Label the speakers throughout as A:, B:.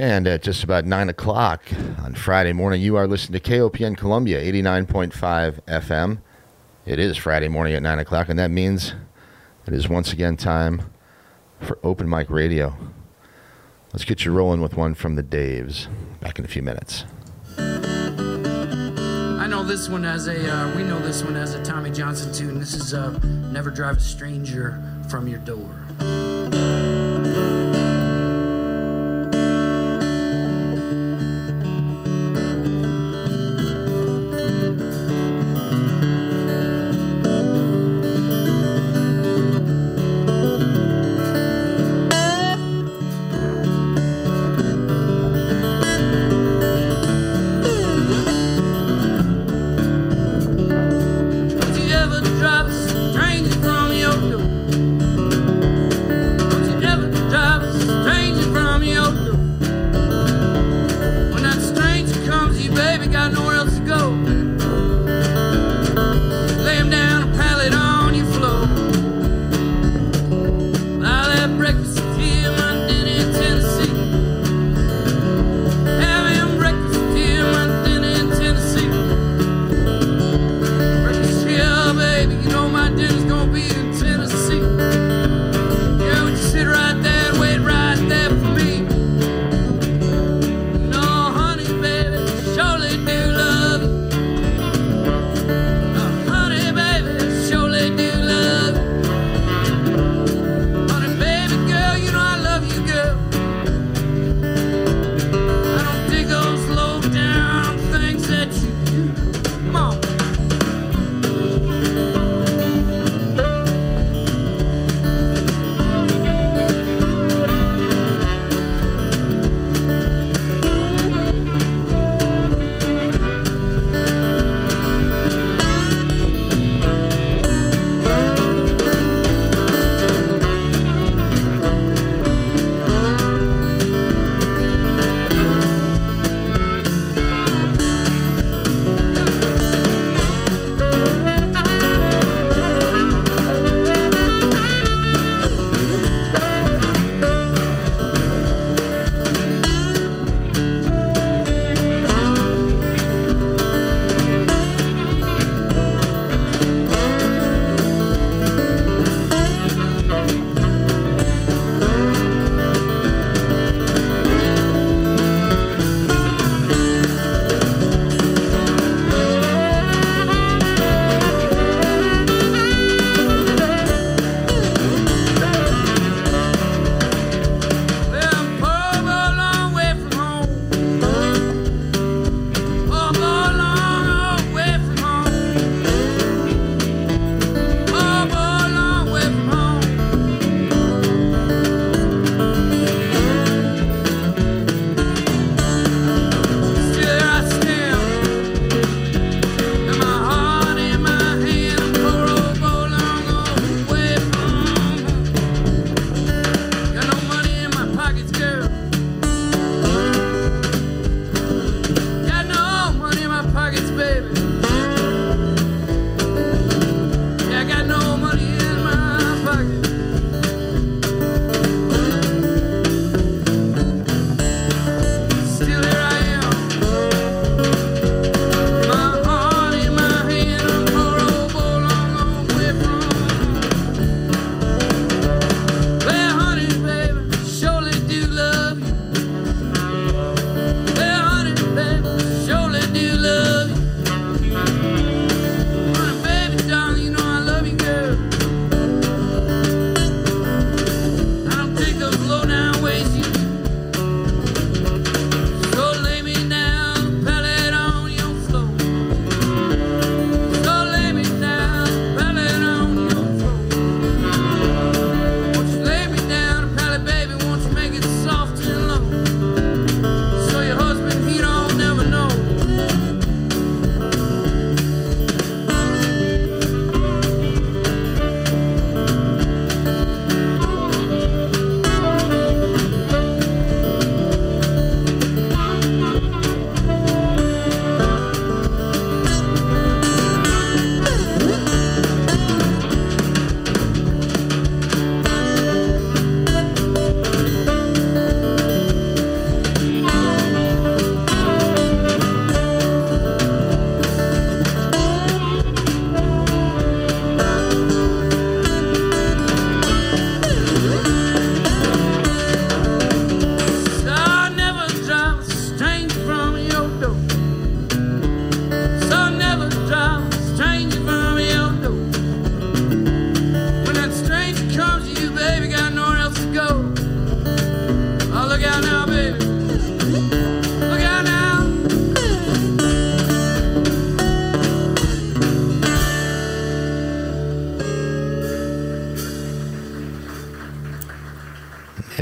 A: And at just about 9 o'clock on Friday morning, you are listening to KOPN Columbia 89.5 FM. It is Friday morning at 9 o'clock, and that means it is once again time for Open Mic Radio. Let's get you rolling with one from the Daves. Back in a few minutes.
B: I know this one as a, uh, we know this one as a Tommy Johnson tune. This is uh, Never Drive a Stranger from Your Door.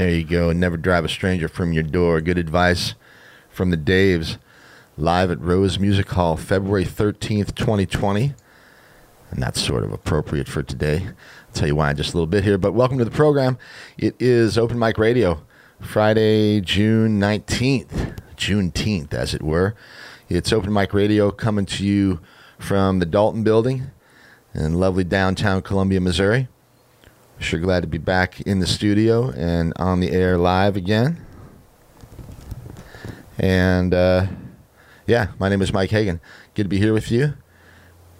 A: Go. Never drive a stranger from your door. Good advice from the Daves. Live at Rose Music Hall, February 13th, 2020. And that's sort of appropriate for today. I'll tell you why in just a little bit here. But welcome to the program. It is Open Mic Radio, Friday, June 19th, Juneteenth, as it were. It's Open Mic Radio coming to you from the Dalton Building in lovely downtown Columbia, Missouri. Sure glad to be back in the studio and on the air live again. And uh, yeah, my name is Mike Hagan. Good to be here with you.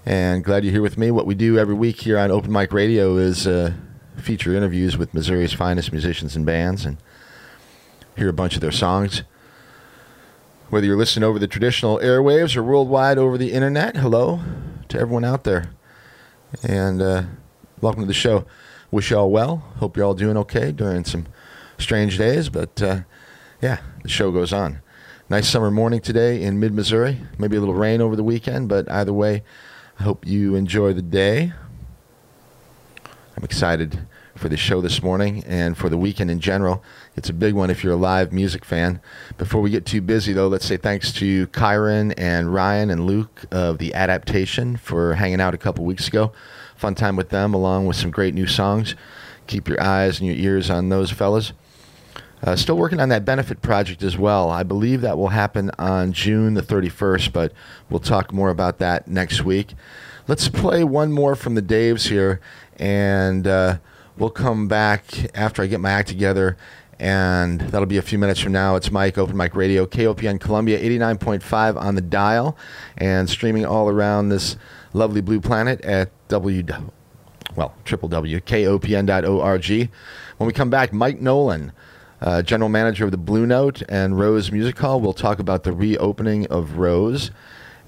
A: And glad you're here with me. What we do every week here on Open Mic Radio is uh, feature interviews with Missouri's finest musicians and bands and hear a bunch of their songs. Whether you're listening over the traditional airwaves or worldwide over the internet, hello to everyone out there. And uh, welcome to the show wish you all well. Hope you're all doing okay during some strange days, but uh, yeah, the show goes on. Nice summer morning today in mid Missouri. Maybe a little rain over the weekend, but either way, I hope you enjoy the day. I'm excited for the show this morning and for the weekend in general. It's a big one if you're a live music fan. Before we get too busy, though, let's say thanks to Kyron and Ryan and Luke of The Adaptation for hanging out a couple weeks ago fun time with them, along with some great new songs. Keep your eyes and your ears on those fellas. Uh, still working on that benefit project as well. I believe that will happen on June the 31st, but we'll talk more about that next week. Let's play one more from the Daves here, and uh, we'll come back after I get my act together, and that'll be a few minutes from now. It's Mike, Open Mic Radio, KOPN Columbia, 89.5 on the dial, and streaming all around this lovely blue planet at w well triple w kopn.org. When we come back, Mike Nolan, uh, general manager of the Blue Note and Rose Music Hall, will talk about the reopening of Rose,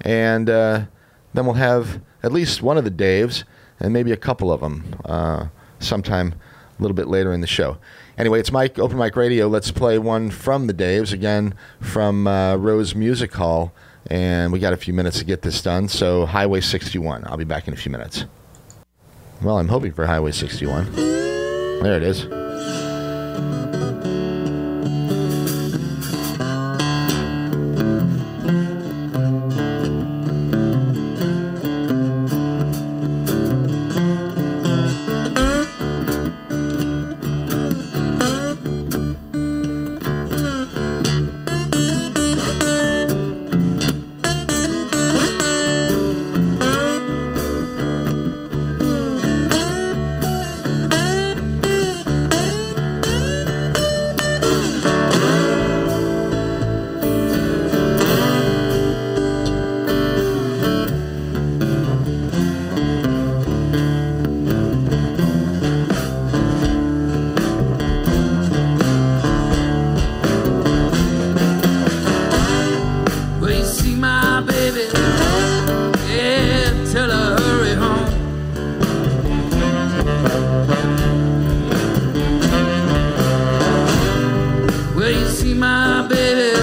A: and uh, then we'll have at least one of the Daves and maybe a couple of them uh, sometime a little bit later in the show. Anyway, it's Mike Open Mic Radio. Let's play one from the Daves again from uh, Rose Music Hall and we got a few minutes to get this done. So, Highway 61. I'll be back in a few minutes. Well, I'm hoping for Highway 61. There it is.
B: my baby.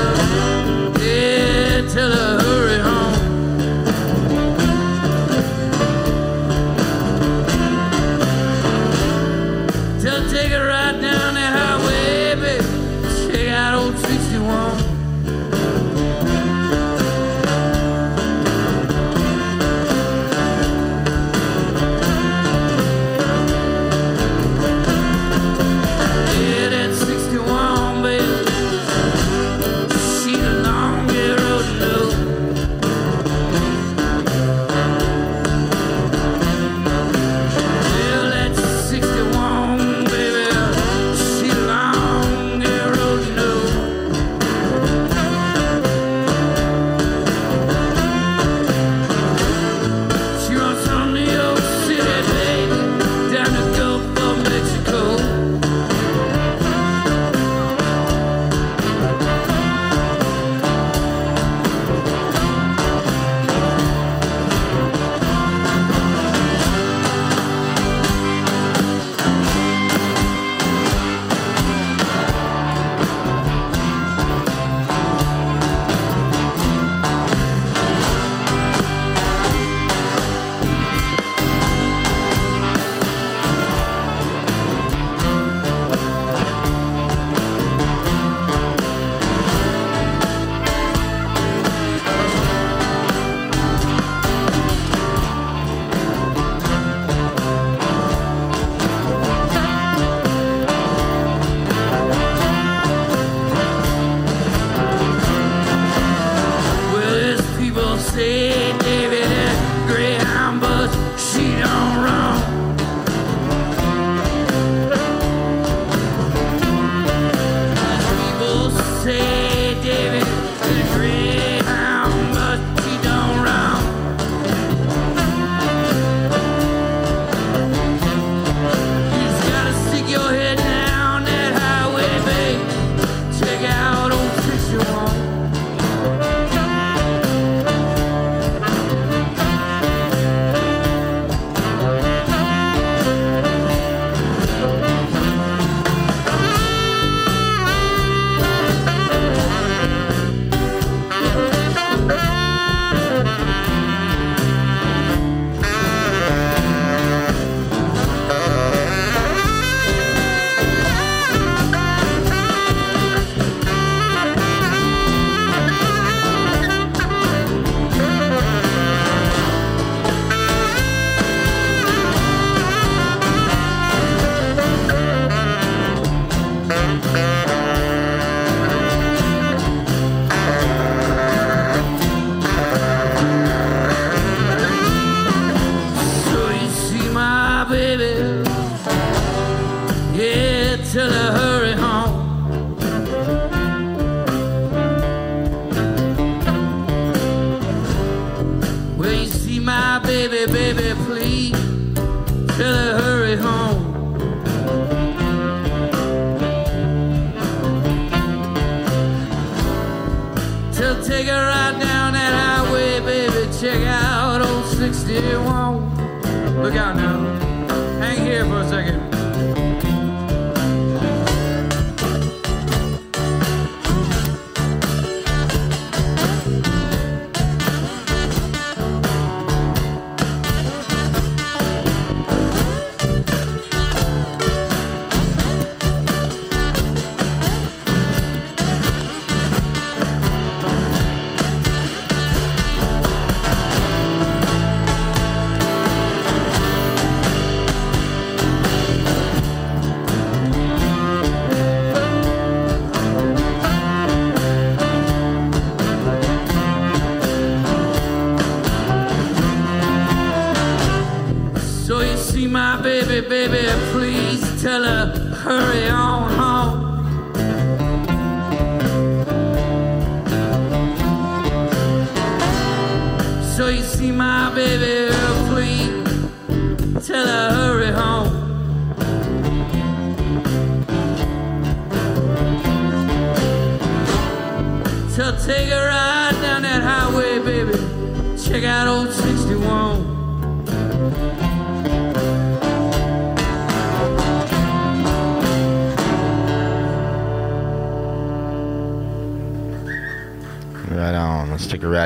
B: Baby,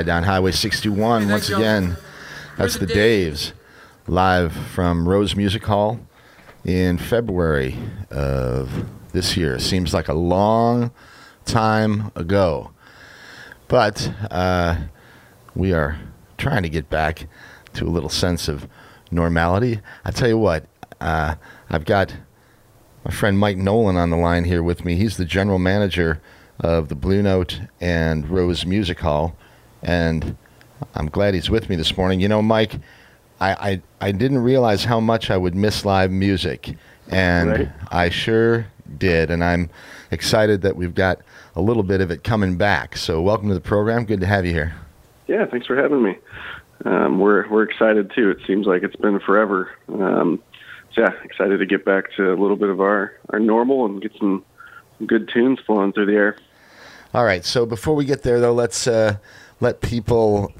B: ride down Highway 61 Hey,
A: once again. That's the Daves live from Rose Music Hall in February of this year. Seems like a long time ago. But uh, we are trying to get back to a little sense of normality. I tell you what, uh, I've got my friend Mike Nolan on the line here with me. He's the general manager of the Blue Note and Rose Music Hall, and I'm glad he's with me this morning. You know, Mike, I I, I didn't realize how much I would miss live music, and
C: Right.
A: I sure did, and I'm excited that we've got a little bit of it coming back. So, welcome to the program. Good to have you here.
C: Yeah, thanks for having me. Um, we're we're excited too. It seems like it's been forever. Um, so yeah, excited to get back to a little bit of our our normal and get some, some good tunes flowing through the air.
A: All right. So before we get there, though, let's uh, let people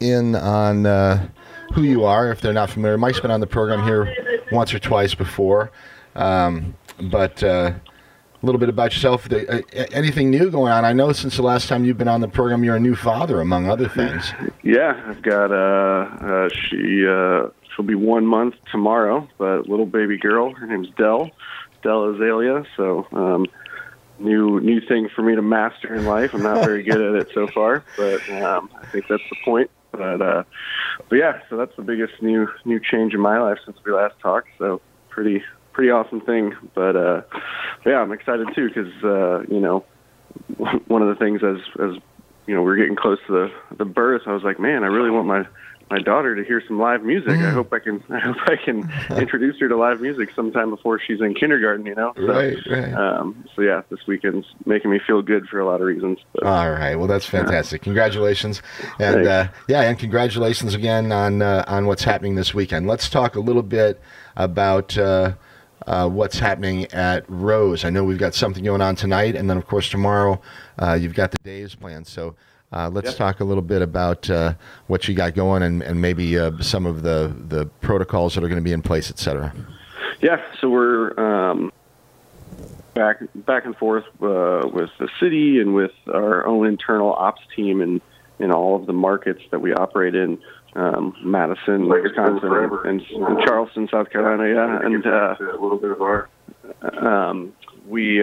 A: in on uh, who you are if they're not familiar. Mike's been on the program here once or twice before, um, but uh, a little bit about yourself. The- uh, anything new going on? I know since the last time you've been on the program, you're a new father, among other things.
C: Yeah, I've got uh, uh she uh she'll be one month tomorrow, but little baby girl. Her name's Dell, Dell Azalea. So um, new new thing for me to master in life. I'm not very good at it so far, but um, I think that's the point. But uh, but yeah, so that's the biggest new new change in my life since we last talked. So pretty pretty awesome thing. But uh, yeah, I'm excited too because uh, you know one of the things as as you know we are getting close to the the birth, I was like, man, I really want my my daughter to hear some live music. I hope I can I hope I can introduce her to live music sometime before she's in kindergarten. You know, so,
A: Right, right.
C: Um, so yeah, this weekend's making me feel good for a lot of reasons. But,
A: All right. Well, that's fantastic. Congratulations, and uh, yeah, and congratulations again on uh, on what's happening this weekend. Let's talk a little bit about uh, uh, what's happening at Rose. I know we've got something going on tonight, and then of course tomorrow uh, you've got the Daves planned. So. Uh, let's
C: Yeah.
A: talk a little bit about uh, what you got going and, and maybe uh, some of the, the protocols that are going to be in place, et cetera.
C: Yeah, so we're um, back back and forth uh, with the city and with our own internal ops team and in all of the markets that we operate in. Um, Madison, Wisconsin, and, and Charleston, South Carolina. Yeah, and uh, a little bit of our. Um, we.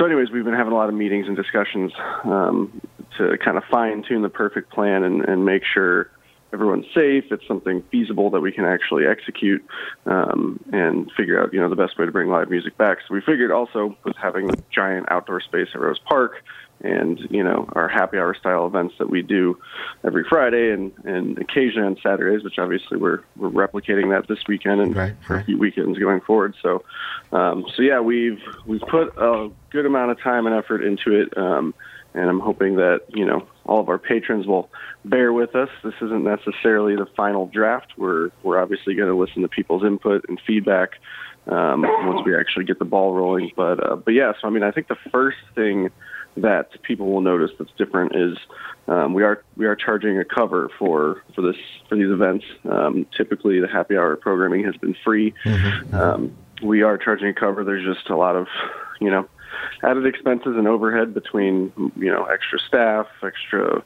C: So, anyways, we've been having a lot of meetings and discussions um, to kind of fine tune the perfect plan and, and make sure everyone's safe. It's something feasible that we can actually execute um, and figure out, you know, the best way to bring live music back. So we figured also with having a giant outdoor space at Rose Park and, you know, our happy hour style events that we do every Friday and, and occasionally on Saturdays, which obviously we're, we're replicating that this weekend and
A: Right,
C: for a few weekends going forward. So, um, so yeah, we've, we've put a good amount of time and effort into it. Um, and I'm hoping that you know all of our patrons will bear with us. This isn't necessarily the final draft. We're we're obviously going to listen to people's input and feedback um, once we actually get the ball rolling. But uh, but yeah, so I mean, I think the first thing that people will notice that's different is um, we are we are charging a cover for for this for these events. Um, typically, the happy hour programming has been free. Um, we are charging a cover. There's just a lot of you know added expenses and overhead between you know extra staff, extra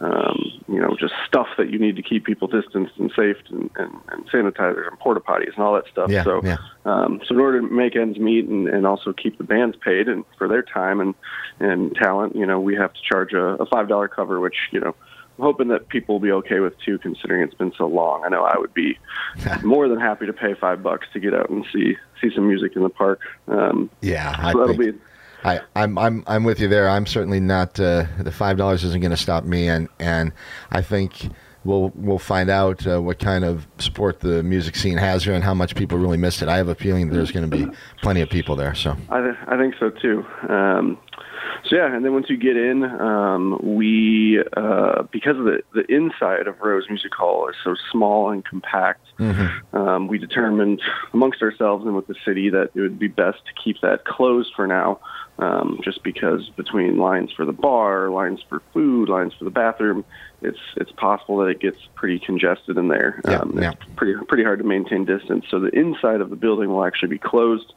C: um, you know just stuff that you need to keep people distanced and safe and, and, and sanitizers and porta potties and all that stuff.
A: Yeah,
C: so
A: yeah.
C: um, so in order to make ends meet and, and also keep the bands paid and for their time and and talent, you know, we have to charge a, a five dollar cover, which you know. I'm hoping that people will be okay with two, considering it's been so long. I know I would be more than happy to pay five bucks to get out and see see some music in the park. Um,
A: Yeah, I
C: so that'll
A: think-
C: be
A: I, I'm I'm I'm with you there. I'm certainly not uh, the five dollars isn't going to stop me, and and I think we'll we'll find out uh, what kind of support the music scene has here and how much people really missed it. I have a feeling there's going to be plenty of people there. So
C: I, th- I think so too. Um, so yeah, and then once you get in, um, we uh, because of the the inside of Rose Music Hall is so small and compact, um, we determined amongst ourselves and with the city that it would be best to keep that closed for now, um, just because between lines for the bar, lines for food, lines for the bathroom, it's it's possible that it gets pretty congested in there.
A: Yeah,
C: um,
A: yeah.
C: It's pretty pretty hard to maintain distance. So the inside of the building will actually be closed.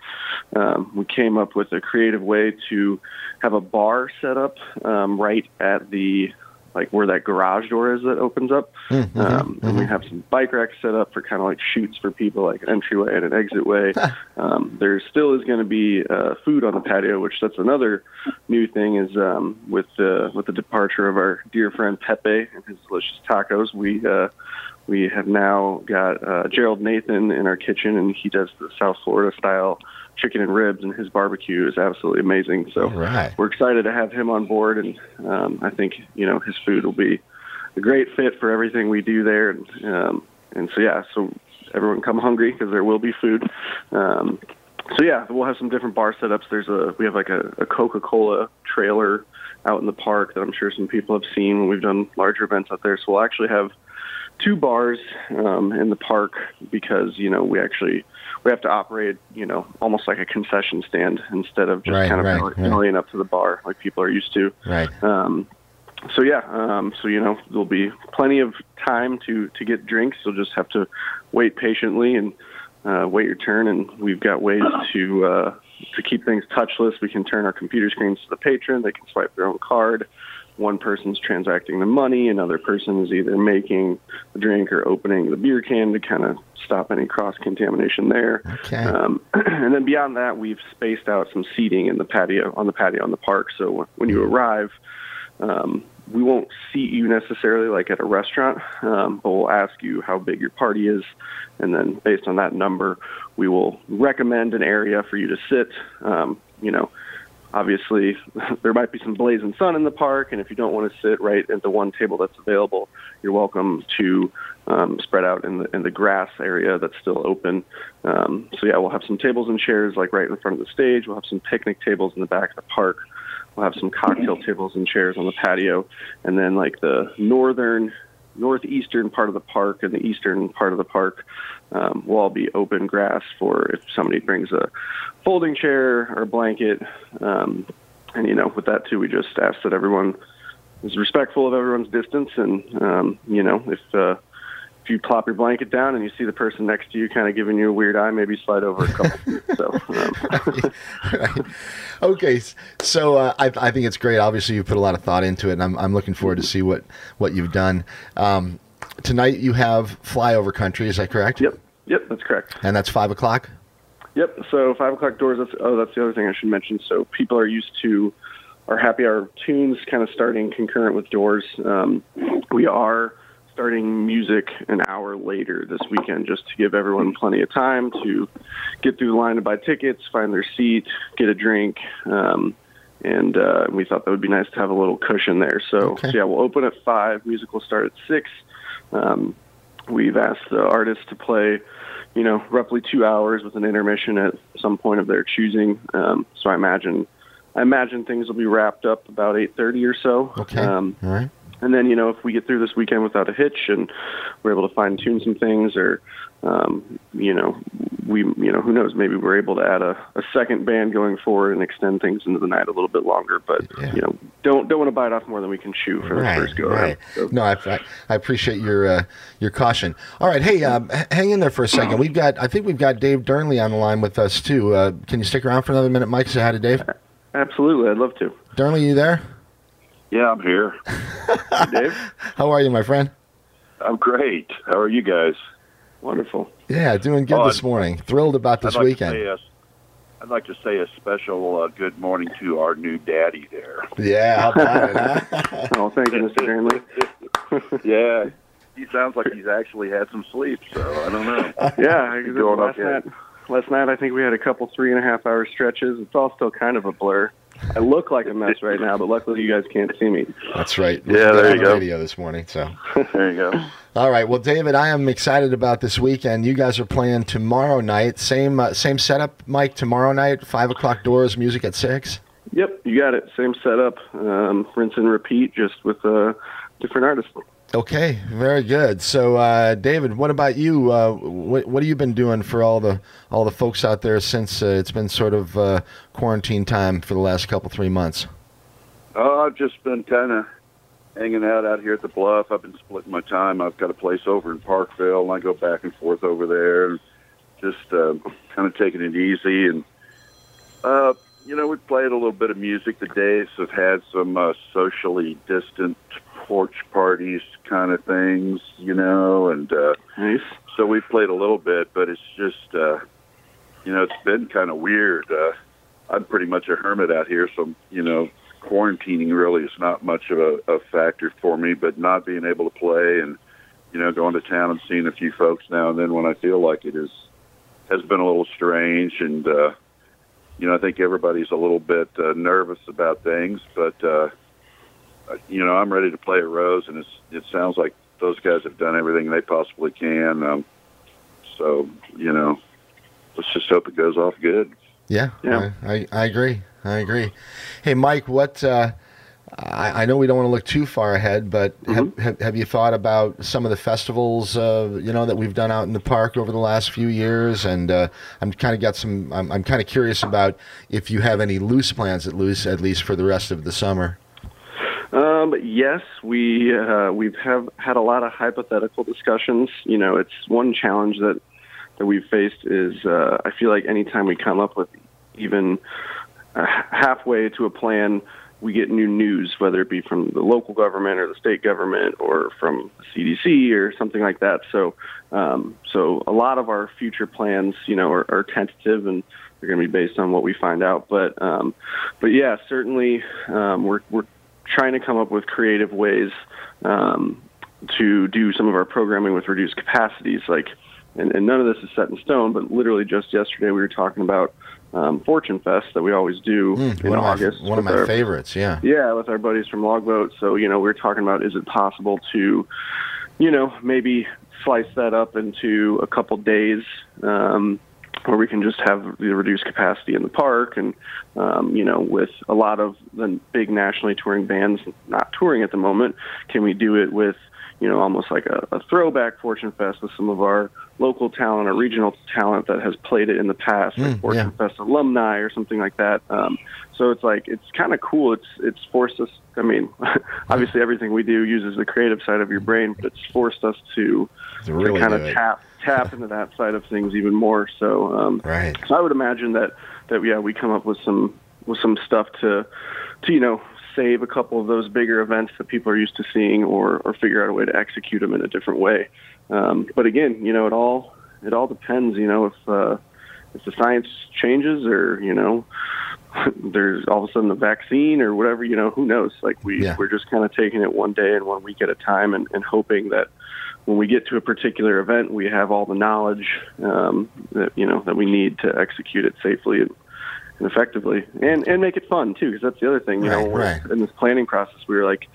C: Um, we came up with a creative way to have a bar set up um, right at the like where that garage door is that opens up, um, and we have some bike racks set up for kind of like chutes for people, like an entryway and an exit way. um, there still is going to be uh, food on the patio, which that's another new thing is um, with the with the departure of our dear friend Pepe and his delicious tacos. We uh, we have now got uh, Gerald Nathan in our kitchen, and he does the South Florida style chicken and ribs, and his barbecue is absolutely amazing. So
A: right.
C: we're excited to have him on board, and um, I think you know his food will be a great fit for everything we do there. And, um, and so yeah, so everyone come hungry because there will be food. Um, so yeah, we'll have some different bar setups. There's a we have like a, a Coca-Cola trailer out in the park that I'm sure some people have seen when we've done larger events out there. So we'll actually have two bars um, in the park because you know we actually we have to operate you know almost like a concession stand instead of just
A: Right,
C: kind of
A: right,
C: belly-
A: right.
C: up to the bar like people are used to.
A: right.
C: Um, so yeah, um, so you know there'll be plenty of time to to get drinks. You'll just have to wait patiently and uh, wait your turn. And we've got ways to uh, to keep things touchless. We can turn our computer screens to the patron. They can swipe their own card. One person's transacting the money. Another person is either making the drink or opening the beer can to kind of stop any cross contamination there.
A: Okay.
C: Um, and then beyond that, we've spaced out some seating in the patio on the patio in the park. So when you arrive, um, we won't seat you necessarily like at a restaurant, um, but we'll ask you how big your party is, and then based on that number, we will recommend an area for you to sit. Um, you know, obviously there might be some blazing sun in the park, and if you don't want to sit right at the one table that's available, you're welcome to um, spread out in the in the grass area that's still open. Um, so yeah, we'll have some tables and chairs like right in front of the stage. We'll have some picnic tables in the back of the park. We'll have some cocktail tables and chairs on the patio, and then like the northern, northeastern part of the park and the eastern part of the park um, will all be open grass for if somebody brings a folding chair or blanket. Um, and you know, with that too, we just ask that everyone is respectful of everyone's distance, and um, you know, if uh, if you plop your blanket down and you see the person next to you kind of giving you a weird eye, maybe slide over a couple feet. So. Um,
A: right. Okay, so uh, I, I think it's great. Obviously, you put a lot of thought into it, and I'm, I'm looking forward to see what what you've done. Um, tonight, you have flyover country. Is that correct?
C: Yep, yep, that's correct.
A: And that's five o'clock.
C: Yep. So five o'clock doors. That's oh, that's the other thing I should mention. So people are used to our happy hour tunes kind of starting concurrent with doors. Um, we are starting music an hour later this weekend just to give everyone plenty of time to get through the line to buy tickets, find their seat, get a drink. Um, and uh, we thought that would be nice to have a little cushion there. So,
A: Okay.
C: so yeah, we'll open at five. Music will start at six. Um, we've asked the artists to play, you know, roughly two hours with an intermission at some point of their choosing. Um, so I imagine, I imagine things will be wrapped up about eight thirty or so.
A: Okay.
C: Um,
A: All right.
C: And then you know if we get through this weekend without a hitch and we're able to fine tune some things or um, you know we you know who knows maybe we're able to add a, a second band going forward and extend things into the night a little bit longer but
A: Yeah.
C: you know don't don't want to bite off more than we can chew for the first go around
A: right.
C: So-
A: No, I, I, I appreciate your uh, your caution. All right, hey, um, hang in there for a second. We've got, I think we've got Dave Durnley on the line with us too. Uh, can you stick around for another minute, Mike? Say hi to Dave.
C: absolutely i'd love to
A: Durnley, you there?
D: Yeah, I'm here.
C: dave
A: How are you, my friend?
D: I'm great. How are you guys?
C: wonderful
A: Yeah, doing good
D: Oh,
A: this morning. Thrilled about this
D: I'd like
A: weekend.
D: To say a, I'd like to say a special uh, good morning to our new daddy there.
A: Yeah, how about it, huh?
C: oh thank you mr Hanley.
D: yeah, he sounds like he's actually had some sleep, so I don't know.
C: yeah I-
D: Going
C: last
D: okay.
C: night last night i think we had a couple three and a half hour stretches it's all still kind of a blur i look like a mess right now but luckily you guys can't see me
A: That's right.
D: Yeah,
A: Listened
D: there
A: on
D: you
A: the
D: go.
A: Radio this morning. So,
D: There you go.
A: all right. Well, David, I am excited about this weekend. You guys are playing tomorrow night. Same uh, same setup, Mike. Tomorrow night, five o'clock doors. Music at six.
C: Yep, you got it. Same setup, um, rinse and repeat, just with uh, different artists.
A: Okay, very good. So, uh, David, what about you? Uh, what what have you been doing for all the all the folks out there since uh, it's been sort of uh, quarantine time for the last couple three months?
D: Oh, I've just been kind of hanging out out here at the bluff. I've been splitting my time. I've got a place over in Parkville, and I go back and forth over there, and just uh, kind of taking it easy. And uh, you know, we played a little bit of music. The Daves have had some socially distant porch parties kind of things, you know, and uh,
C: Nice.
D: so we played a little bit, but it's just, uh, you know, it's been kind of weird. Uh, I'm pretty much a hermit out here, so you know, quarantining really is not much of a, a factor for me. But not being able to play and you know, going to town and seeing a few folks now and then when I feel like it is has been a little strange, and uh, you know, I think everybody's a little bit uh, nervous about things, but. Uh, uh, you know, I'm ready to play at Rose, and it's, it sounds like those guys have done everything they possibly can. Um, so, you know, let's just hope it goes off good.
A: Yeah,
C: Yeah.
A: I, I, agree. I agree. Hey, Mike, what? Uh, I, I know we don't want to look too far ahead, but have, have have you thought about some of the festivals, uh, you know, that we've done out in the park over the last few years? And uh, I'm kind of got some. I'm, I'm kind of curious about if you have any loose plans at loose, at least for the rest of the summer.
C: Um, yes, we uh, we've have had a lot of hypothetical discussions. You know, it's one challenge that that we've faced is uh, I feel like anytime we come up with even uh, halfway to a plan, we get new news, whether it be from the local government or the state government or from CDC or something like that. So, um, so a lot of our future plans, you know, are, are tentative and they're going to be based on what we find out. But, um, but yeah, certainly um, we're we're trying to come up with creative ways um, to do some of our programming with reduced capacities. Like, and, and none of this is set in stone, but literally just yesterday we were talking about um, Fortune Fest that we always do
A: Mm,
C: in
A: one of my
C: August.
A: one of my
C: our-
A: favorites. Yeah.
C: yeah, with our buddies from Logboat. So, you know, we are talking about is it possible to, you know, maybe slice that up into a couple days um, where we can just have the reduced capacity in the park and, um, you know, with a lot of the big nationally touring bands not touring at the moment, can we do it with, you know, almost like a, a throwback Fortune Fest with some of our local talent or regional talent that has played it in the past, like
A: Mm,
C: Fortune Fest alumni or something like that. Um, so it's like it's kind of cool. It's it's forced us. I mean, obviously everything we do uses the creative side of your brain, but it's forced us to,
A: To really
C: to kind of tap tap into that side of things even more. So um,
A: Right.
C: so I would imagine that that yeah we come up with some with some stuff to to you know save a couple of those bigger events that people are used to seeing or or figure out a way to execute them in a different way. Um, but again, you know it all it all depends. You know if uh, if the science changes or you know there's all of a sudden a vaccine or whatever you know who knows like we
A: Yeah.
C: we're just kind of taking it one day and one week at a time and, and hoping that when we get to a particular event we have all the knowledge um, that you know that we need to execute it safely and, and effectively and and make it fun too because that's the other thing you know
A: Right,
C: when-
A: right.
C: in this planning process we were like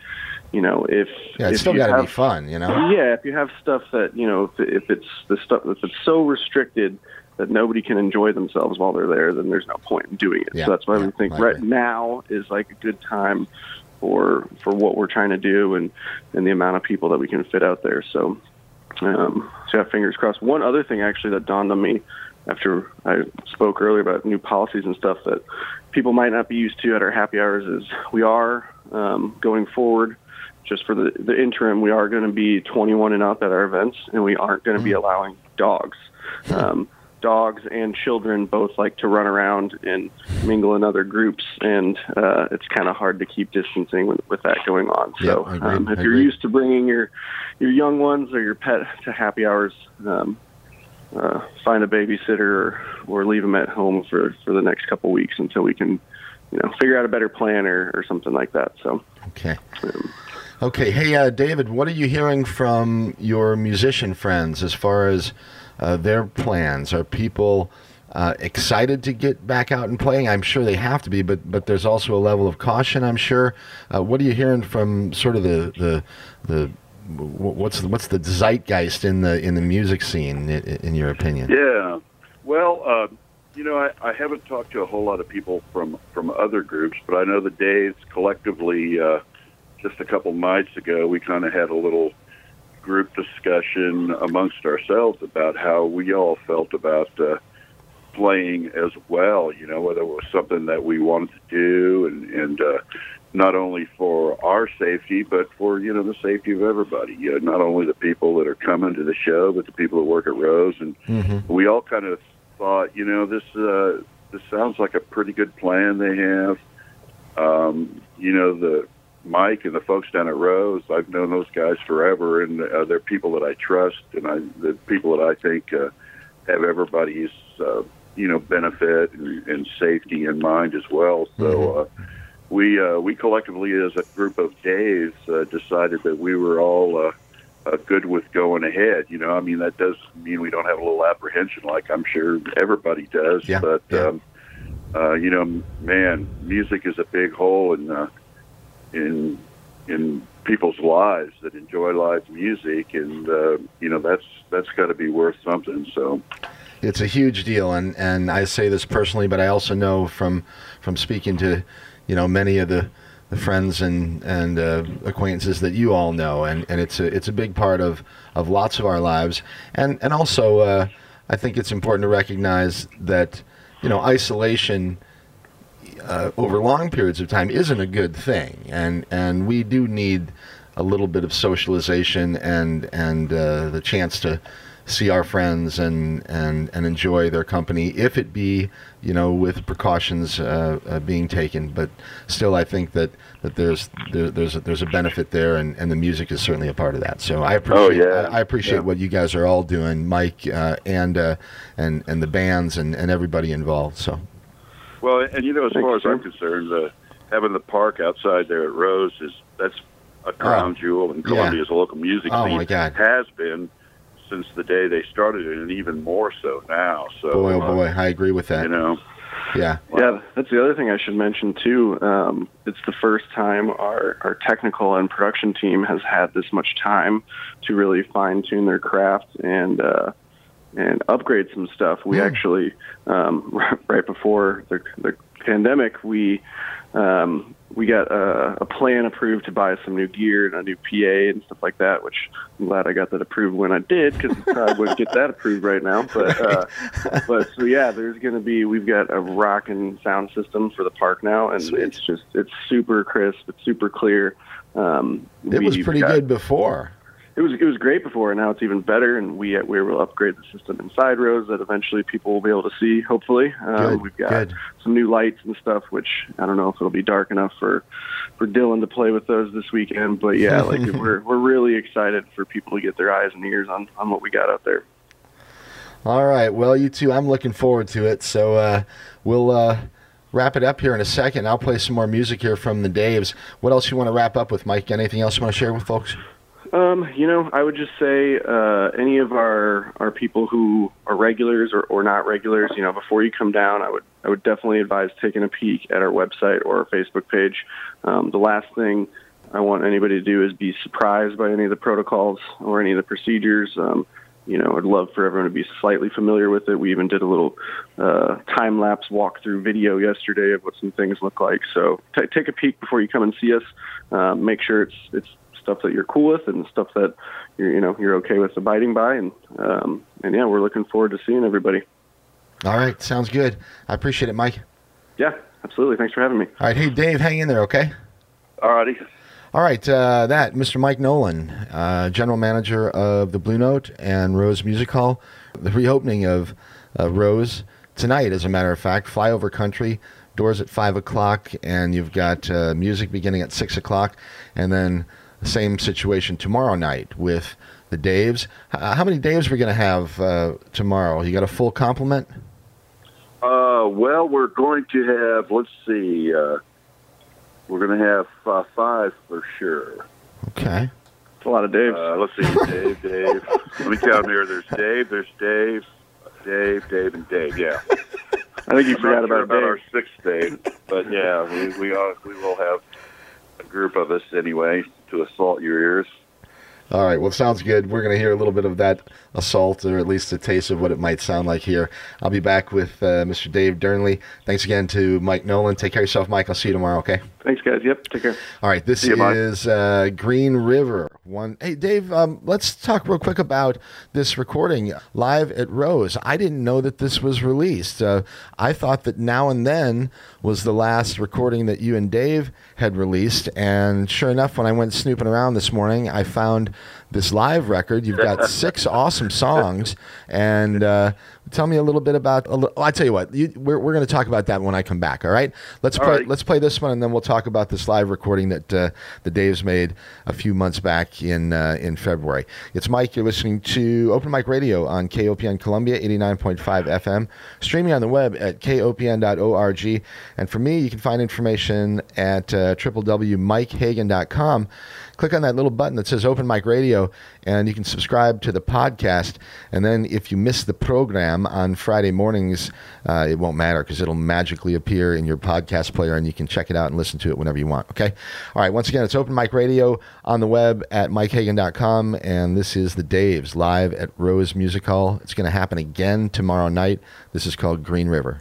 C: you know if
A: Yeah, it's
C: if
A: still got to be fun, you know.
C: yeah, if you have stuff that you know, if, if it's the stuff if it's so restricted that nobody can enjoy themselves while they're there, then there's no point in doing it.
A: Yeah,
C: so that's why
A: yeah,
C: we think right now is like a good time for for what we're trying to do and and the amount of people that we can fit out there. So, um, so yeah, fingers crossed. One other thing actually that dawned on me after I spoke earlier about new policies and stuff that people might not be used to at our happy hours is we are um, going forward. Just for the, the interim, we are going to be 21 and up at our events, and we aren't going to be allowing dogs. Um, dogs and children both like to run around and mingle in other groups, and uh, it's kind of hard to keep distancing with, with that going on. So,
A: Yeah,
C: um, if you're used to bringing your your young ones or your pet to happy hours, um, uh, find a babysitter or, or leave them at home for for the next couple weeks until we can, you know, figure out a better plan or, or something like that. So.
A: Okay. Okay. Hey, uh, David, what are you hearing from your musician friends as far as uh, their plans? Are people uh, excited to get back out and playing? I'm sure they have to be, but but there's also a level of caution. I'm sure. Uh, what are you hearing from sort of the the the what's the, what's the zeitgeist in the in the music scene, in, in your opinion?
D: Yeah. Well, uh, you know, I, I haven't talked to a whole lot of people from from other groups, but I know the Daves collectively. Uh, just a couple nights ago, we kind of had a little group discussion amongst ourselves about how we all felt about uh, playing as well. You know, whether it was something that we wanted to do, and and uh, not only for our safety, but for you know the safety of everybody. You know, not only the people that are coming to the show, but the people that work at Rose, and
A: Mm-hmm.
D: we all kind of thought, you know, this uh, this sounds like a pretty good plan they have. Um, you know, the Mike and the folks down at Rose, I've known those guys forever, and uh, they're people that I trust, and I the people that I think uh, have everybody's uh, you know benefit and, and safety in mind as well. So. Uh, we uh, we collectively, as a group of Daves, uh, decided that we were all uh, uh, good with going ahead. You know, I mean that does mean we don't have a little apprehension, like I'm sure everybody does.
A: Yeah,
D: but
A: yeah.
D: Um, uh, you know, man, music is a big hole in uh, in in people's lives that enjoy live music, and uh, you know that's that's got to be worth something. So.
A: It's a huge deal, and, and I say this personally, but I also know from from speaking to, you know, many of the, the friends and and uh, acquaintances that you all know, and, and it's a it's a big part of, of lots of our lives, and and also uh, I think it's important to recognize that, you know, isolation uh, over long periods of time isn't a good thing, and and we do need a little bit of socialization and and uh, the chance to see our friends and, and, and enjoy their company, if it be you know with precautions uh, uh, being taken. But still, I think that, that there's there, there's a, there's a benefit there, and, and the music is certainly a part of that. So I appreciate
D: yeah.
A: I, I appreciate
D: Yeah.
A: what you guys are all doing, Mike uh, and uh, and and the bands and, and everybody involved. So.
D: Well, and you know, as
C: Thanks,
D: far as I'm concerned, uh, having the park outside there at Rose is that's a crown jewel in
A: yeah.
D: Columbia's local music
A: Oh,
D: scene.
A: my God.
D: Has been since the day they started it, and even more so now. So,
A: Boy, oh
D: uh,
A: boy, I agree with that.
D: you know,
A: Yeah.
C: Yeah, that's the other thing I should mention too. Um, it's the first time our, our technical and production team has had this much time to really fine tune their craft and uh, and upgrade some stuff. We
A: Hmm.
C: actually um, right before the, the pandemic, we um, we got a, a plan approved to buy some new gear and a new PA and stuff like that. Which I'm glad I got that approved when I did because I probably wouldn't get that approved right now. But uh, but so yeah, there's going to be we've got a rocking sound system for the park now, and
A: Sweet.
C: it's just it's super crisp, it's super clear. Um,
A: It was pretty
C: got-
A: good before.
C: It was it was great before, and now it's even better. And we we to upgrade the system inside Rose that eventually people will be able to see. Hopefully, um, we've got
A: good.
C: some new lights and stuff, which I don't know if it'll be dark enough for for Dylan to play with those this weekend. But yeah, like we're we're really excited for people to get their eyes and ears on on what we got out there.
A: All right. Well, you two, I'm looking forward to it. So uh, we'll uh, wrap it up here in a second. I'll play some more music here from the Daves. What else you want to wrap up with, Mike? Anything else you want to share with folks?
C: Um, you know, I would just say uh, any of our, our people who are regulars or, or not regulars, you know, before you come down, I would I would definitely advise taking a peek at our website or our Facebook page. Um, the last thing I want anybody to do is be surprised by any of the protocols or any of the procedures. Um, you know, I'd love for everyone to be slightly familiar with it. We even did a little uh, time lapse walkthrough video yesterday of what some things look like. So t- take a peek before you come and see us. Uh, make sure it's it's stuff that you're cool with and stuff that you're you know you're okay with abiding by. And um, and yeah, we're looking forward to seeing everybody.
A: All right, sounds good. I appreciate it, Mike.
C: Yeah, absolutely. Thanks for having me.
A: All right, hey Dave, hang in there, okay?
D: all righty
A: All right, uh, that Mr. Mike Nolan, uh, general manager of the Blue Note and Rose Music Hall, the reopening of uh, Rose tonight, as a matter of fact, flyover country. Doors at five o'clock, and you've got uh, music beginning at six o'clock, and then the same situation tomorrow night with the Daves. H- how many Daves are we going to have uh, tomorrow? You got a full complement?
D: Uh, well, we're going to have. Let's see. Uh, we're going to have uh, five for sure.
A: Okay.
C: It's a lot of Daves.
D: Uh, let's see. Dave, Dave. Let me count here. There's Dave. There's Dave. Dave, Dave, and Dave. Yeah.
C: I think you
D: I'm
C: forgot
D: not sure
C: about, Dave.
D: our sixth Dave, but yeah, we we are, we will have a group of us anyway to assault your ears.
A: All right. Well, sounds good. We're going to hear a little bit of that assault, or at least a taste of what it might sound like here. I'll be back with uh, Mr. Dave Durnley. Thanks again to Mike Nolan. Take care of yourself, Mike. I'll see you tomorrow. Okay.
C: Thanks, guys. Yep. Take care.
A: All right. This
D: you,
A: is uh, Green River. One. Hey, Dave. Um, let's talk real quick about this recording live at Rose. I didn't know that this was released. Uh, I thought that Now and Then was the last recording that you and Dave had released, and sure enough, when I went snooping around this morning, I found this live record. You've got six awesome songs, and uh, tell me a little bit about. A li- I tell you what, you, we're, we're going to talk about that when I come back. All right, let's
D: All
A: play.
D: right.
A: Let's play this one, and then we'll talk about this live recording that uh, the Dave's made a few months back in uh, in February. It's Mike. You're listening to Open Mic Radio on KOPN Columbia 89.5 FM, streaming on the web at kopn.org, and for me, you can find information at uh, www.mikehagan.com. Click on that little button that says Open Mic Radio, and you can subscribe to the podcast. And then, if you miss the program on Friday mornings, uh, it won't matter because it'll magically appear in your podcast player, and you can check it out and listen to it whenever you want. Okay. All right. Once again, it's Open Mic Radio on the web at mikehagan.com, and this is the Daves live at Rose Music Hall. It's going to happen again tomorrow night. This is called Green River.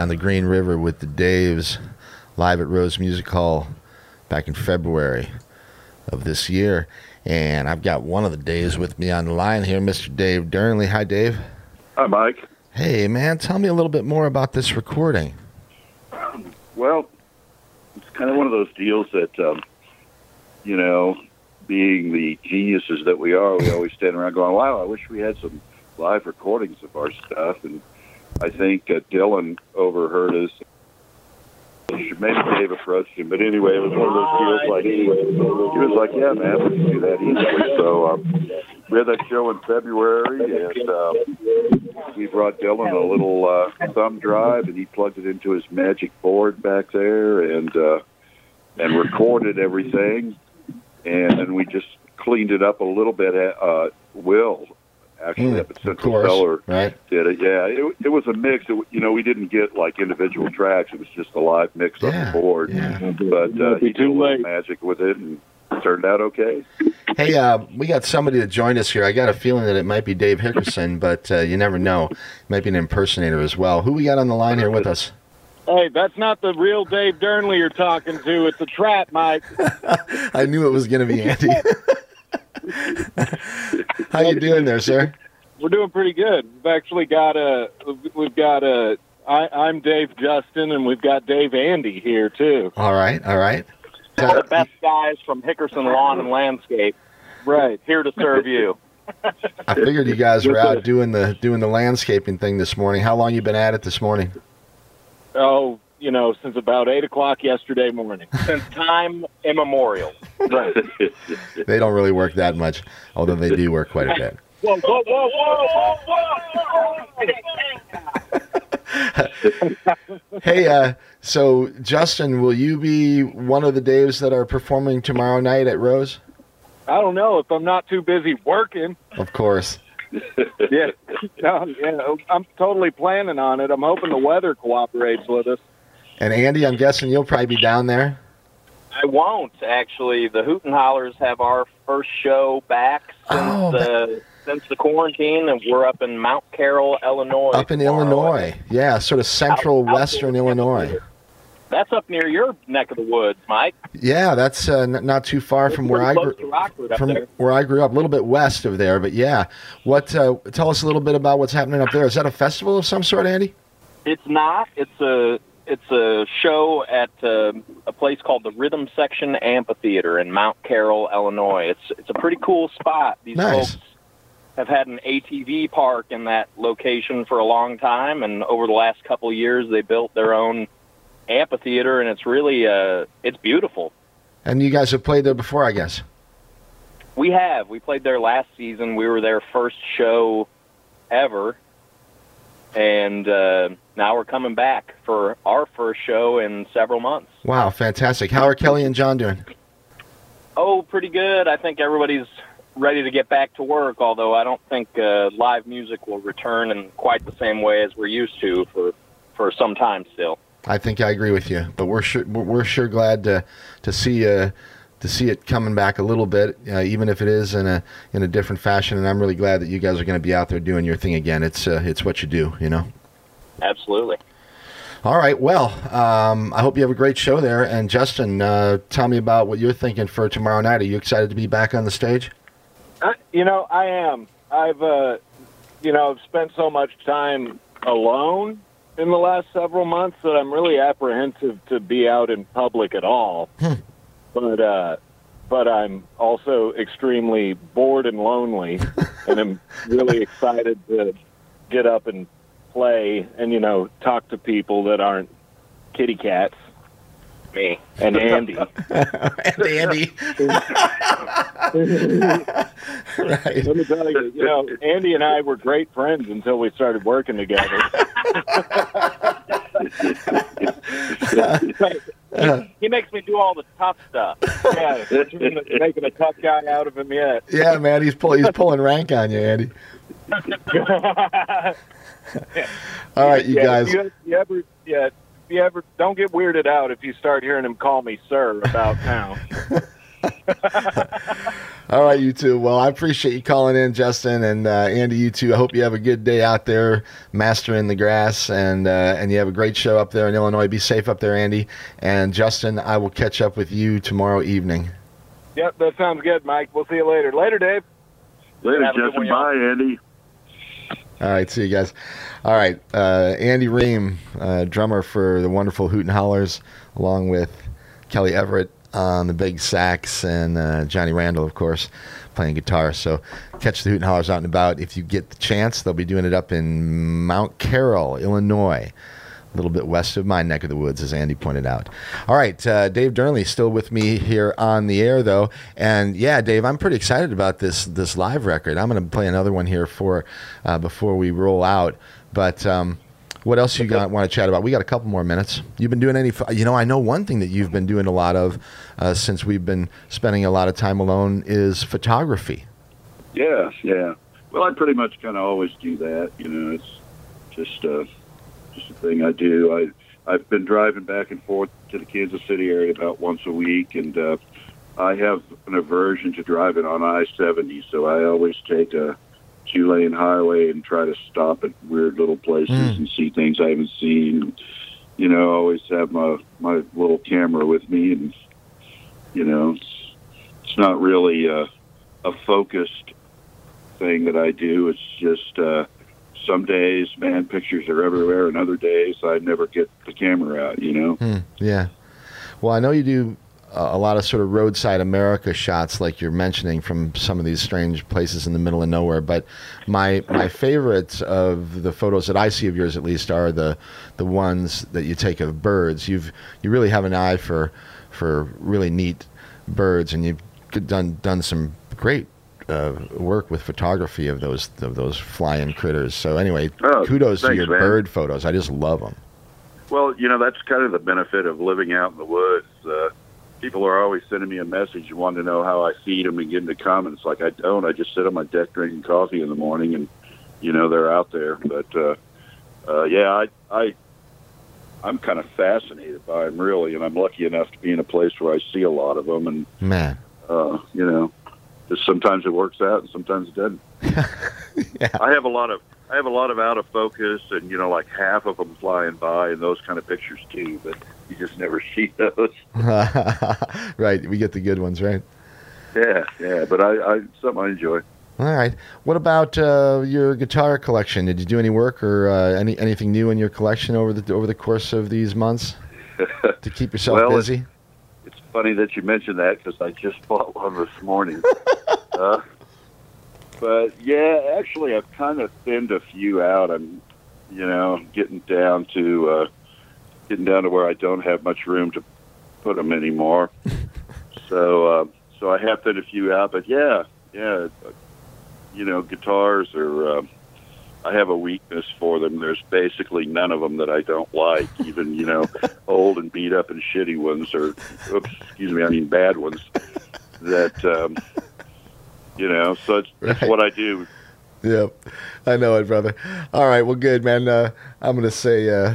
B: Down the
A: Green River with the Daves live at Rose Music Hall back in February of this year. And I've got one of the Daves with me on the line here, Mr. Dave Durnley. Hi, Dave.
D: Hi, Mike.
A: Hey, man, tell me a little bit more about this recording.
D: Well, it's kind of one of those deals that, um, you know, being the geniuses that we are, we always stand around going, "Wow, I wish we had some live recordings of our stuff." And I think uh, Dylan overheard us. Maybe Dave approached him, but anyway, it was one of those deals. Like he was like, "Yeah, man, we can do that easily." So um, we had that show in February, and uh, we brought Dylan a little uh, thumb drive, and he plugged it into his magic board back there, and uh, and recorded everything, and then we just cleaned it up a little bit. Uh, Will actually
A: Mm,
D: up at Central
A: course,
D: Cellar
A: right?
D: did it. Yeah, it, it was a mix. It, you know, we didn't get like individual tracks. It was just a live mix on the board.
A: yeah.
D: But uh, he did a little magic with it, and it turned out okay.
A: Hey, uh, we got somebody that joined us here. I got a feeling that it might be Dave Hickerson, but uh, you never know. Might be an impersonator as well. Who we got on the line here with us?
E: Hey, that's not the real Dave Durnley you're talking to. It's a trap, Mike.
A: I knew it was going to be Andy. How you doing there, sir?
E: We're doing pretty good. We've actually got a, we've got a. I, I'm Dave Justin, and we've got Dave Andy here too.
A: All right, all right.
F: the best guys from Hickerson Lawn and Landscape
E: Right.
F: here to serve you.
A: I figured you guys were out doing the doing the landscaping thing this morning. How long you been at it this morning?
E: Oh, you know, since about eight o'clock yesterday morning.
F: Since time immemorial.
E: Right.
A: They don't really work that much, although they do work quite a bit.
E: Whoa, whoa, whoa, whoa, whoa!
A: Hey, uh, so Justin, will you be one of the Daves that are performing tomorrow night at Rose?
E: I don't know if I'm not too busy working.
A: Of course.
E: Yeah, no, yeah, I'm totally planning on it. I'm hoping the weather cooperates with us.
A: And Andy, I'm guessing you'll probably be down there.
F: I won't actually. The Hooten Hallers have our first show back since
A: Oh,
F: the since the quarantine, and we're up in Mount Carroll, Illinois.
A: Up in
F: tomorrow.
A: Illinois. Yeah, sort of central
F: Out-
A: western
F: outdoor
A: Illinois.
F: That's up near your neck of the woods, Mike.
A: Yeah, that's uh, n- not too far from where I grew
F: close to Rockford up
A: from
F: there.
A: where I grew up, a little bit west of there. But yeah, what? Uh, tell us a little bit about what's happening up there. Is that a festival of some sort, Andy?
F: It's not. It's a it's a show at uh, a place called the Rhythm Section Amphitheater in Mount Carroll, Illinois. It's it's a pretty cool spot. These
A: Nice.
F: folks have had an ATV park in that location for a long time, and over the last couple of years, they built their own amphitheater, and it's really uh, it's beautiful.
A: And you guys have played there before, I guess.
F: We have. We played there last season. We were their first show ever. And uh, now we're coming back for our first show in several months.
A: Wow, fantastic. How are Kelly and John doing?
F: Oh, pretty good. I think everybody's ready to get back to work, although I don't think uh, live music will return in quite the same way as we're used to for, for some time still.
A: I think I agree with you, but we're sure we're sure glad to to see uh, to see it coming back a little bit, uh, even if it is in a in a different fashion. And I'm really glad that you guys are going to be out there doing your thing again. It's uh, it's what you do, you know.
F: Absolutely.
A: All right. Well, um, I hope you have a great show there. And Justin, uh, tell me about what you're thinking for tomorrow night. Are you excited to be back on the stage?
E: I, you know, I am. I've, uh, you know, I've spent so much time alone in the last several months that I'm really apprehensive to be out in public at all. but, uh, but I'm also extremely bored and lonely, and I'm really excited to get up and play and you know talk to people that aren't kitty cats.
F: Me.
E: And Andy.
A: and Andy. right.
E: Let me tell you, you know, Andy and I were great friends until we started working together.
F: he makes me do all the tough stuff.
E: Yeah, making a tough guy out of him yet.
A: Yeah, man, he's pull, he's pulling rank on you, Andy. All right, you
E: yeah,
A: guys.
E: If you, you ever, yeah, if you ever don't get weirded out if you start hearing him call me sir about town.
A: All right, you two. Well, I appreciate you calling in, Justin and uh, Andy. You two. I hope you have a good day out there, mastering the grass, and uh, and you have a great show up there in Illinois. Be safe up there, Andy and Justin. I will catch up with you tomorrow evening.
E: Yep, that sounds good, Mike. We'll see you later. Later, Dave.
D: Later,
E: Have a good
D: Justin. Bye, Andy.
A: All right, see you guys. All right, uh, Andy Rehm, uh, drummer for the wonderful Hooten Hallers, along with Kelly Everett on the big sax and uh, Johnny Randall, of course, playing guitar. So catch the Hooten Hallers out and about if you get the chance. They'll be doing it up in Mount Carroll, Illinois. A little bit west of my neck of the woods, as Andy pointed out. All right, uh, Dave Durnley still with me here on the air, though, and yeah, Dave, I'm pretty excited about this this live record. I'm going to play another one here for uh, before we roll out. But um, what else you got want to chat about? We got a couple more minutes. You've been doing any? You know, I know one thing that you've been doing a lot of uh, since we've been spending a lot of time alone is photography.
D: Yeah, yeah. Well, I pretty much kind of always do that. You know, it's just just a thing I do. I I've been driving back and forth to the Kansas City area about once a week, and uh, I have an aversion to driving on I-70, so I always take a two-lane highway and try to stop at weird little places
A: Mm.
D: and see things I haven't seen. You know, I always have my my little camera with me, and you know, it's, it's not really a, a focused thing that I do. It's just uh, some days, man, pictures are everywhere, and other days I never get the camera out. You know.
A: Hmm, yeah. Well, I know you do uh, a lot of sort of roadside America shots, like you're mentioning, from some of these strange places in the middle of nowhere. But my my favorites of the photos that I see of yours, at least, are the the ones that you take of birds. You've you really have an eye for for really neat birds, and you've done done some great. Uh, work with photography of those of those flying critters. So anyway,
D: Oh,
A: kudos to your
D: man.
A: bird photos. I just love them.
D: Well, you know, that's kind of the benefit of living out in the woods. Uh, people are always sending me a message and wanting to know how I feed them and getting the comments. Like I don't. I just sit on my deck drinking coffee in the morning, and you know they're out there. But uh, uh, yeah, I, I I'm kind of fascinated by them, really, and I'm lucky enough to be in a place where I see a lot of them, and
A: Man,
D: uh, you know, sometimes it works out and sometimes it doesn't.
A: yeah.
D: I have a lot of I have a lot of out of focus and you know like half of them flying by and those kind of pictures too, but you just never see those.
A: right, we get the good ones, right?
D: Yeah, yeah, but I, I something I enjoy.
A: All right. What about uh, your guitar collection? Did you do any work or uh, any anything new in your collection over the over the course of these months to keep yourself
D: Well,
A: busy?
D: Funny that you mentioned that because I just bought one this morning. uh, but yeah, actually, I've kind of thinned a few out. I'm, you know, getting down to uh, getting down to where I don't have much room to put them anymore. so, uh, so I have thinned a few out. But yeah, yeah, you know, guitars are. Uh, I have a weakness for them. There's basically none of them that I don't like. Even you know, old and beat up and shitty ones, or oops, excuse me, I mean bad ones. That um, you know, so it's,
A: Right.
D: what I do.
A: Yep, I know it, brother. All right, well, good, man. Uh, I'm gonna say uh,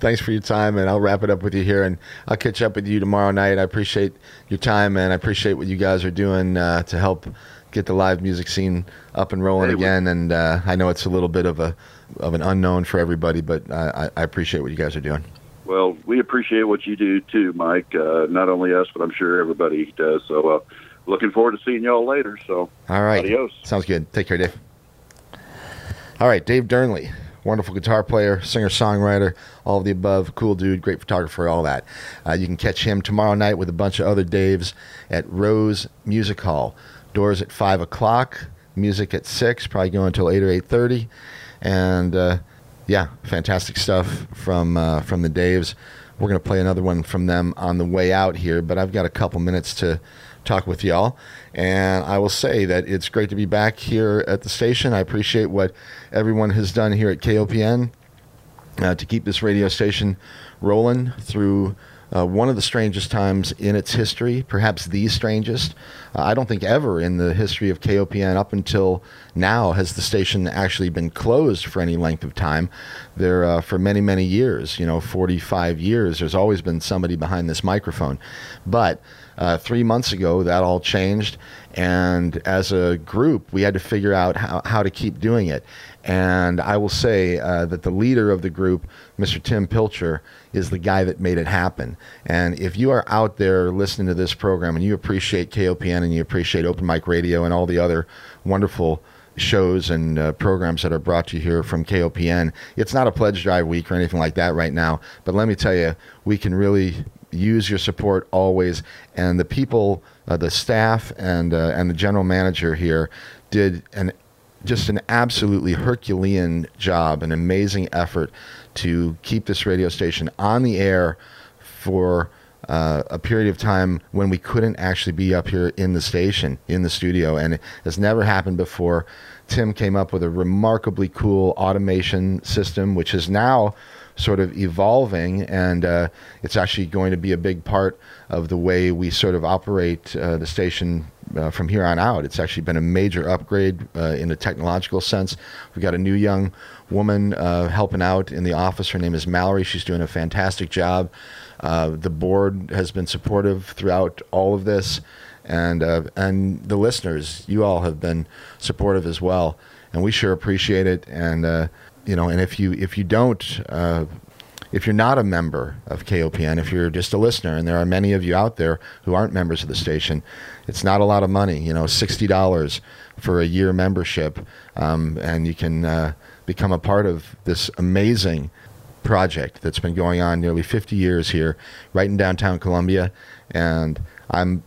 A: thanks for your time, and I'll wrap it up with you here, and I'll catch up with you tomorrow night. I appreciate your time, and I appreciate what you guys are doing uh, to help get the live music scene up and rolling
D: Hey, we-
A: again. And uh, I know it's a little bit of a of an unknown for everybody, but I, I I appreciate what you guys are doing.
D: Well, we appreciate what you do too, Mike. Uh, not only us, but I'm sure everybody does. So, uh, looking forward to seeing y'all later. So,
A: All right.
D: adios.
A: Sounds good. Take care, Dave. All right, Dave Durnley, wonderful guitar player, singer, songwriter, all of the above, cool dude, great photographer, all that. Uh, you can catch him tomorrow night with a bunch of other Daves at Rose Music Hall. Doors at five o'clock, music at six, probably going until eight or eight thirty, and uh, yeah, fantastic stuff from uh, from the Daves. We're gonna play another one from them on the way out here, but I've got a couple minutes to talk with y'all. And I will say that it's great to be back here at the station. I appreciate what everyone has done here at KOPN uh, to keep this radio station rolling through uh, one of the strangest times in its history, perhaps the strangest. Uh, I don't think ever in the history of KOPN up until now has the station actually been closed for any length of time. There, uh, for many, many years, you know, 45 years, there's always been somebody behind this microphone. But Uh, three months ago, that all changed, and as a group, we had to figure out how, how to keep doing it. And I will say uh, that the leader of the group, Mr. Tim Pilcher, is the guy that made it happen. And if you are out there listening to this program and you appreciate KOPN and you appreciate Open Mic Radio and all the other wonderful shows and uh, programs that are brought to you here from KOPN, it's not a pledge drive week or anything like that right now. But let me tell you, we can really use your support always. And the people, uh, the staff, and uh, and the general manager here did an just an absolutely Herculean job, an amazing effort to keep this radio station on the air for uh, a period of time when we couldn't actually be up here in the station, in the studio. And it has never happened before. Tim came up with a remarkably cool automation system, which is now sort of evolving, and uh, it's actually going to be a big part of the way we sort of operate uh, the station uh, from here on out. It's actually been a major upgrade uh, in a technological sense. We've got a new young woman uh, helping out in the office. Her name is Mallory. She's doing a fantastic job. Uh, the board has been supportive throughout all of this, and and the listeners, you all have been supportive as well, and we sure appreciate it. And you know, and if you if you don't, uh, if you're not a member of KOPN, if you're just a listener, and there are many of you out there who aren't members of the station, it's not a lot of money. You know, sixty dollars for a year membership, um, and you can uh, become a part of this amazing project that's been going on nearly 50 years here, right in downtown Columbia, and I'm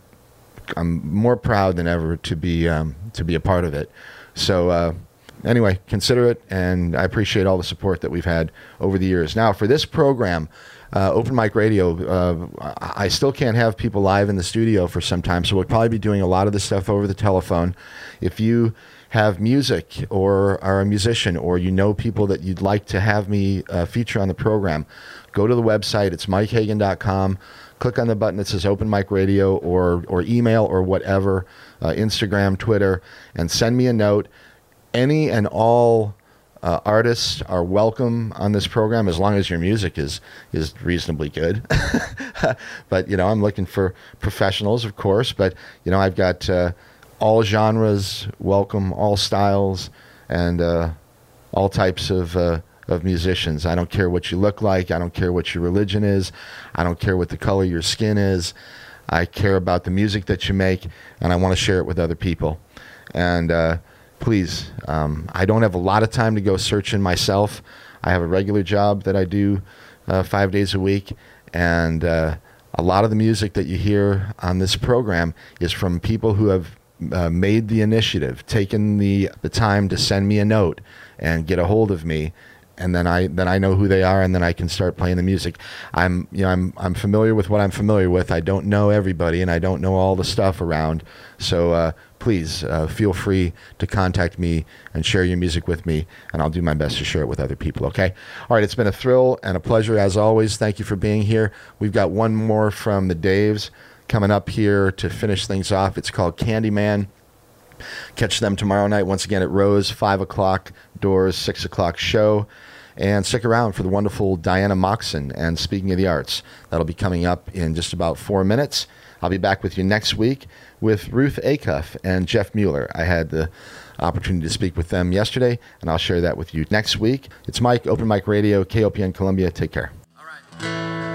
A: I'm more proud than ever to be um, to be a part of it. So. Uh, anyway, consider it, and I appreciate all the support that we've had over the years. Now, for this program, uh, Open Mic Radio, uh, I still can't have people live in the studio for some time, so we'll probably be doing a lot of this stuff over the telephone. If you have music or are a musician or you know people that you'd like to have me uh, feature on the program, go to the website. It's mikehagan.com. Click on the button that says Open Mic Radio or, or email or whatever, uh, Instagram, Twitter, and send me a note any and all uh, artists are welcome on this program as long as your music is is reasonably good. but you know, I'm looking for professionals, of course. But you know, I've got uh, all genres welcome, all styles, and uh, all types of. Uh, of musicians. I don't care what you look like. I don't care what your religion is. I don't care what the color your skin is. I care about the music that you make, and I want to share it with other people. And uh, please. Um, I don't have a lot of time to go searching myself. I have a regular job that I do uh, five days a week, and uh, a lot of the music that you hear on this program is from people who have uh, made the initiative, taken the the time to send me a note and get a hold of me and then I then I know who they are, and then I can start playing the music. I'm you know I'm I'm familiar with what I'm familiar with. I don't know everybody, and I don't know all the stuff around. So uh, please uh, feel free to contact me and share your music with me, and I'll do my best to share it with other people. Okay. All right. It's been a thrill and a pleasure as always. Thank you for being here. We've got one more from the Daves coming up here to finish things off. It's called Candyman. Catch them tomorrow night once again at Rose, five o'clock doors, six o'clock show. And stick around for the wonderful Diana Moxon and Speaking of the Arts. That'll be coming up in just about four minutes. I'll be back with you next week with Ruth Acuff and Jeff Mueller. I had the opportunity to speak with them yesterday, and I'll share that with you next week. It's Mike, Open Mic Radio, KOPN Columbia. Take care.
B: All right.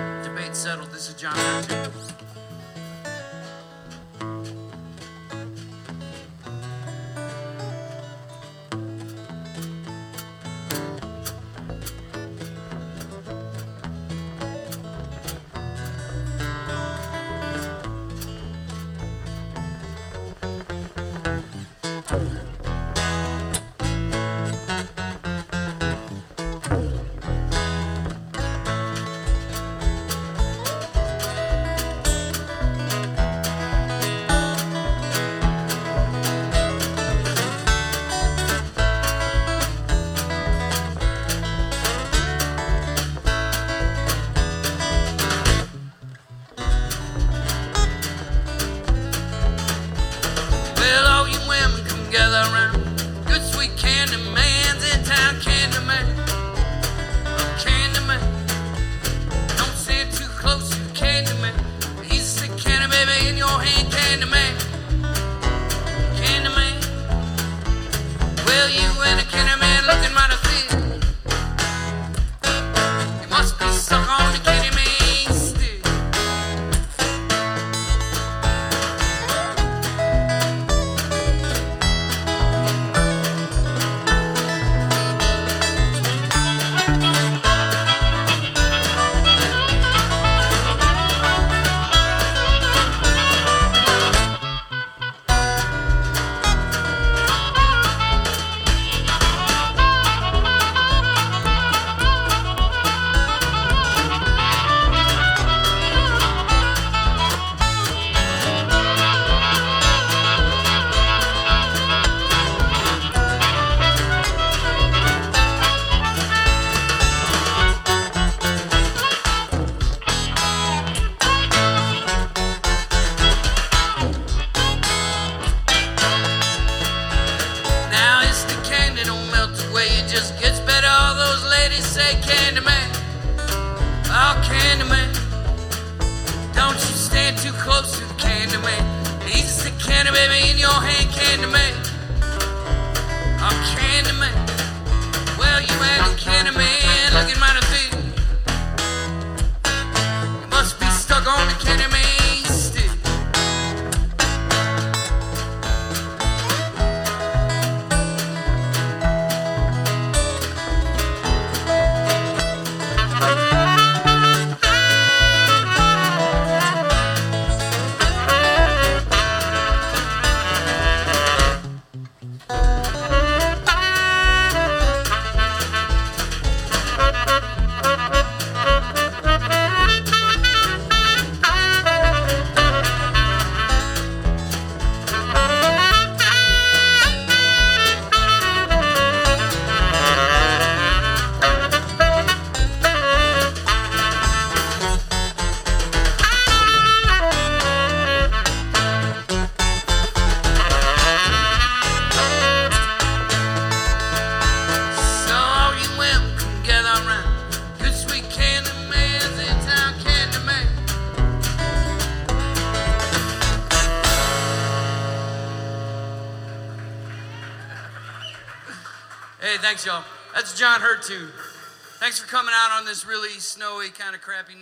B: This really snowy, kind of crappy